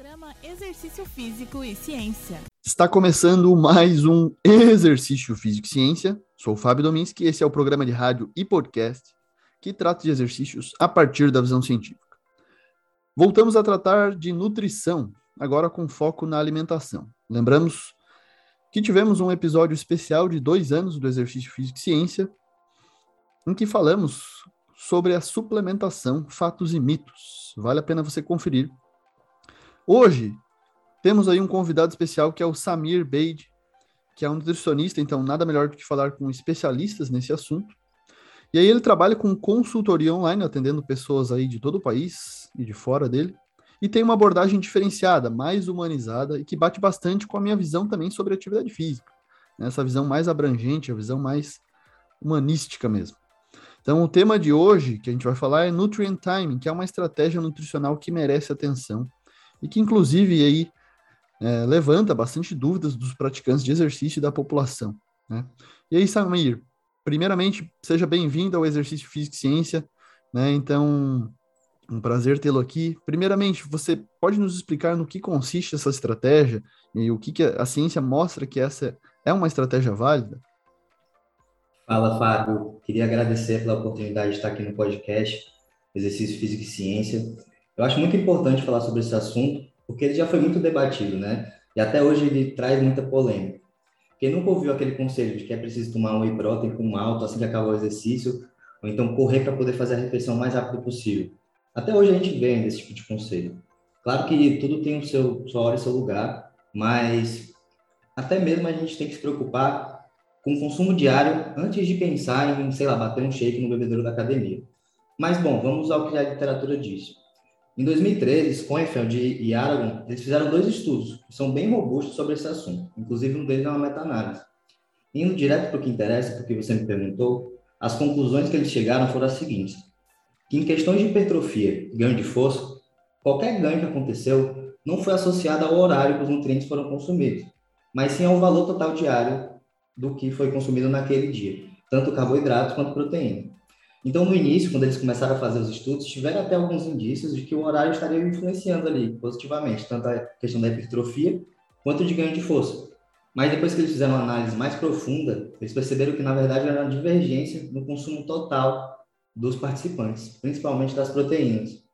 Programa Exercício Físico e Ciência. Está começando mais um Exercício Físico e Ciência. Sou o Fábio Dominski e esse é o programa de rádio e podcast que trata de exercícios a partir da visão científica. Voltamos a tratar de nutrição, agora com foco na alimentação. Lembramos que tivemos um episódio especial de dois anos do Exercício Físico e Ciência, em que falamos sobre a suplementação, fatos e mitos. Vale a pena você conferir. Hoje, temos aí um convidado especial que é o Samir Beide, que é um nutricionista, então nada melhor do que falar com especialistas nesse assunto. E aí ele trabalha com consultoria online, atendendo pessoas aí de todo o país e de fora dele. E tem uma abordagem diferenciada, mais humanizada e que bate bastante com a minha visão também sobre atividade física. Né? Essa visão mais abrangente, a visão mais humanística mesmo. Então, o tema de hoje que a gente vai falar é Nutrient Timing, que é uma estratégia nutricional que merece atenção e que, inclusive, aí é, levanta bastante dúvidas dos praticantes de exercício e da população. Né? E aí, Samir, primeiramente, seja bem-vindo ao Exercício Físico e Ciência, né? Então, um prazer tê-lo aqui. Primeiramente, você pode nos explicar no que consiste essa estratégia e o que, que a ciência mostra que essa é uma estratégia válida? Fala, Fábio. Queria agradecer pela oportunidade de estar aqui no podcast Exercício Físico e Ciência. Eu acho muito importante falar sobre esse assunto, porque ele já foi muito debatido, né? E até hoje ele traz muita polêmica. Quem nunca ouviu aquele conselho de que é preciso tomar um whey protein com alto assim que acabar o exercício, ou então correr para poder fazer a refeição mais rápido possível. Até hoje a gente vê esse tipo de conselho. Claro que tudo tem o seu sua hora e seu lugar, mas até mesmo a gente tem que se preocupar com o consumo diário antes de pensar em, sei lá, bater um shake no bebedouro da academia. Mas bom, vamos ao que a literatura diz. Em 2013, Schoenfeld e Aragon, eles fizeram dois estudos que são bem robustos sobre esse assunto. Inclusive, um deles é uma meta-análise. Indo direto para o que interessa, porque você me perguntou, as conclusões que eles chegaram foram as seguintes. Que em questões de hipertrofia e ganho de força, qualquer ganho que aconteceu não foi associado ao horário que os nutrientes foram consumidos, mas sim ao valor total diário do que foi consumido naquele dia, tanto carboidratos quanto proteína. Então, no início, quando eles começaram a fazer os estudos, tiveram até alguns indícios de que o horário estaria influenciando ali positivamente, tanto a questão da hipertrofia quanto de ganho de força. Mas depois que eles fizeram uma análise mais profunda, eles perceberam que, na verdade, era uma divergência no consumo total dos participantes, principalmente das proteínas.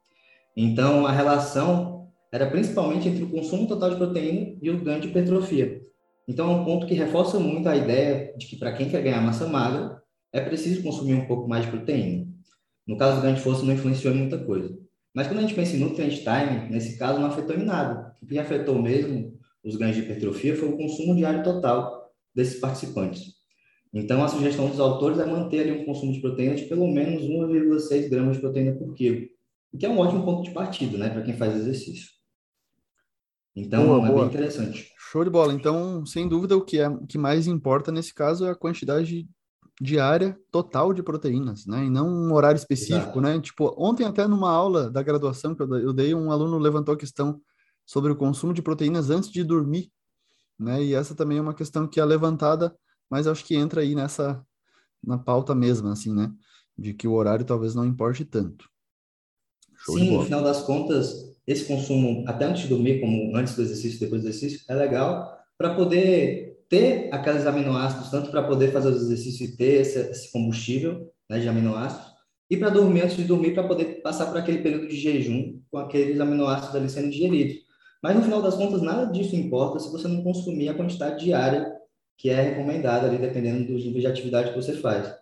Então, a relação era principalmente entre o consumo total de proteína e o ganho de hipertrofia. Então, é um ponto que reforça muito a ideia de que, para quem quer ganhar massa magra, é preciso consumir um pouco mais de proteína. No caso do ganho de força, não influenciou em muita coisa. Mas quando a gente pensa em nutrient time, nesse caso não afetou em nada. O que afetou mesmo os ganhos de hipertrofia foi o consumo diário total desses participantes. Então, a sugestão dos autores é manter ali um consumo de proteína de pelo menos 1,6 gramas de proteína por quilo, o que é um ótimo ponto de partida, né, para quem faz exercício. Então, boa, é boa. bem interessante. Show de bola. Então, sem dúvida, o que, é, o que mais importa nesse caso é a quantidade diária total de proteínas, né? E não um horário específico, Exato. né? Tipo, ontem até numa aula da graduação que eu dei, um aluno levantou a questão sobre o consumo de proteínas antes de dormir, né? E essa também é uma questão que é levantada, mas acho que entra aí nessa na pauta mesma, assim, né? De que o horário talvez não importe tanto. Show Sim, no final das contas, esse consumo até antes de dormir, como antes do exercício, depois do exercício, é legal para poder ter aqueles aminoácidos, tanto para poder fazer os exercícios e ter esse, esse combustível né, de aminoácidos, e para dormir antes de dormir, para poder passar por aquele período de jejum com aqueles aminoácidos ali sendo digeridos. Mas no final das contas, nada disso importa se você não consumir a quantidade diária que é recomendada ali, dependendo dos níveis de atividade que você faz.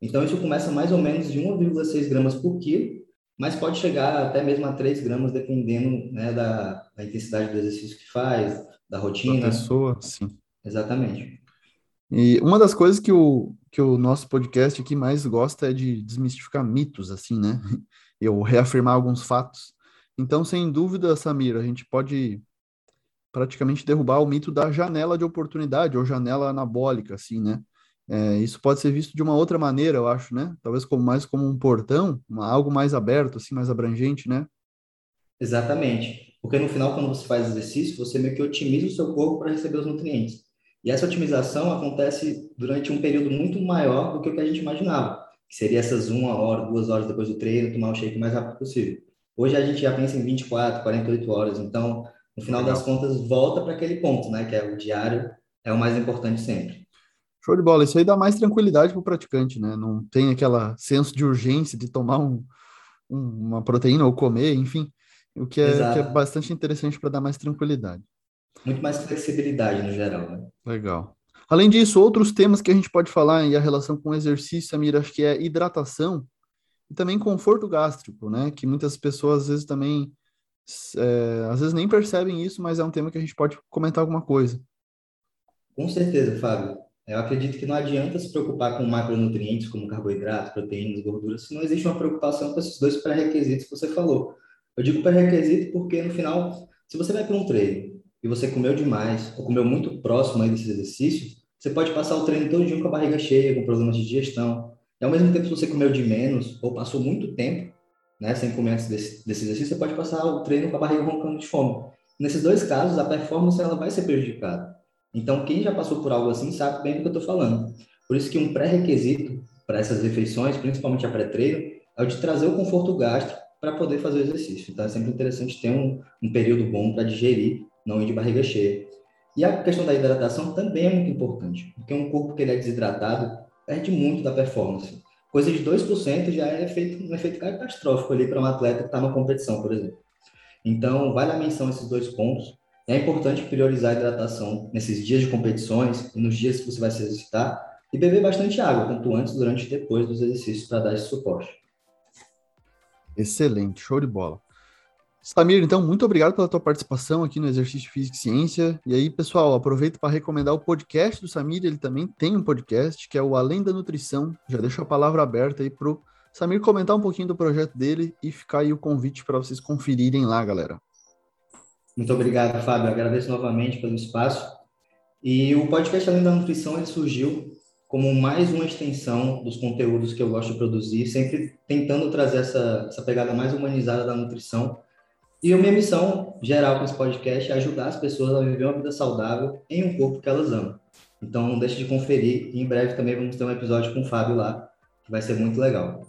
Então, isso começa mais ou menos de 1,6 gramas por quilo, mas pode chegar até mesmo a 3 gramas, dependendo né, da, da intensidade do exercício que faz, da rotina. Da pessoa, sim. Exatamente. E uma das coisas que o, que o nosso podcast aqui mais gosta é de desmistificar mitos, assim, né? Eu reafirmar alguns fatos. Então, sem dúvida, Samir, a gente pode praticamente derrubar o mito da janela de oportunidade ou janela anabólica, assim, né? É, isso pode ser visto de uma outra maneira, eu acho, né? Talvez como mais como um portão, uma, algo mais aberto, assim, mais abrangente, né? Exatamente. Porque no final, quando você faz exercício, você meio que otimiza o seu corpo para receber os nutrientes. E essa otimização acontece durante um período muito maior do que o que a gente imaginava, que seria essas uma hora, duas horas depois do treino, tomar o shake o mais rápido possível. Hoje a gente já pensa em 24, 48 horas, então no final das contas, volta para aquele ponto, né? Que é o diário é o mais importante sempre. Show de bola. Isso aí dá mais tranquilidade para o praticante, né? Não tem aquela senso de urgência de tomar um, um, uma proteína ou comer, enfim. O que é, que é bastante interessante para dar mais tranquilidade. Muito mais flexibilidade no geral, né? Legal. Além disso, outros temas que a gente pode falar e a relação com o exercício, Samir, acho que é hidratação e também conforto gástrico, né? Que muitas pessoas às vezes também, é, às vezes nem percebem isso, mas é um tema que a gente pode comentar alguma coisa. Com certeza, Fábio. Eu acredito que não adianta se preocupar com macronutrientes como carboidrato, proteínas, gorduras, se não existe uma preocupação com esses dois pré-requisitos que você falou. Eu digo pré-requisito porque, no final, se você vai para um treino e você comeu demais ou comeu muito próximo aí desses exercícios, você pode passar o treino todo dia com a barriga cheia, com problemas de digestão. E, ao mesmo tempo, se você comeu de menos ou passou muito tempo né, sem comer antes desse, desse exercício, você pode passar o treino com a barriga roncando de fome. Nesses dois casos, a performance ela vai ser prejudicada. Então, quem já passou por algo assim sabe bem do que eu estou falando. Por isso que um pré-requisito para essas refeições, principalmente a pré-treino, é o de trazer o conforto gástrico para poder fazer o exercício. Então, é sempre interessante ter um, um período bom para digerir, não ir de barriga cheia. E a questão da hidratação também é muito importante, porque um corpo que ele é desidratado perde muito da performance. Coisa de 2% já é efeito, um efeito catastrófico ali para um atleta que está na competição, por exemplo. Então, vale a menção esses dois pontos. É importante priorizar a hidratação nesses dias de competições e nos dias que você vai se exercitar e beber bastante água, tanto antes, durante e depois dos exercícios para dar esse suporte. Excelente, show de bola. Samir, então, muito obrigado pela tua participação aqui no Exercício Física e Ciência. E aí, pessoal, aproveito para recomendar o podcast do Samir, ele também tem um podcast, que é o Além da Nutrição. Já deixo a palavra aberta aí para o Samir comentar um pouquinho do projeto dele e ficar aí o convite para vocês conferirem lá, galera. Muito obrigado, Fábio. Agradeço novamente pelo espaço. E o podcast Além da Nutrição ele surgiu como mais uma extensão dos conteúdos que eu gosto de produzir, sempre tentando trazer essa, essa pegada mais humanizada da nutrição. E a minha missão geral com esse podcast é ajudar as pessoas a viver uma vida saudável em um corpo que elas amam. Então não deixe de conferir e em breve também vamos ter um episódio com o Fábio lá, que vai ser muito legal.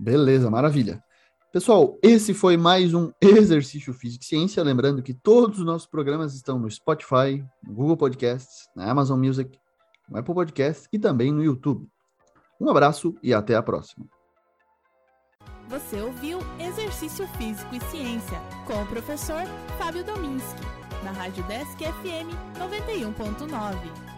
Beleza, maravilha. Pessoal, esse foi mais um Exercício Físico e Ciência. Lembrando que todos os nossos programas estão no Spotify, no Google Podcasts, na Amazon Music, no Apple Podcasts e também no YouTube. Um abraço e até a próxima. Você ouviu Exercício Físico e Ciência com o professor Fábio Dominski, na Rádio Desk FM 91.9.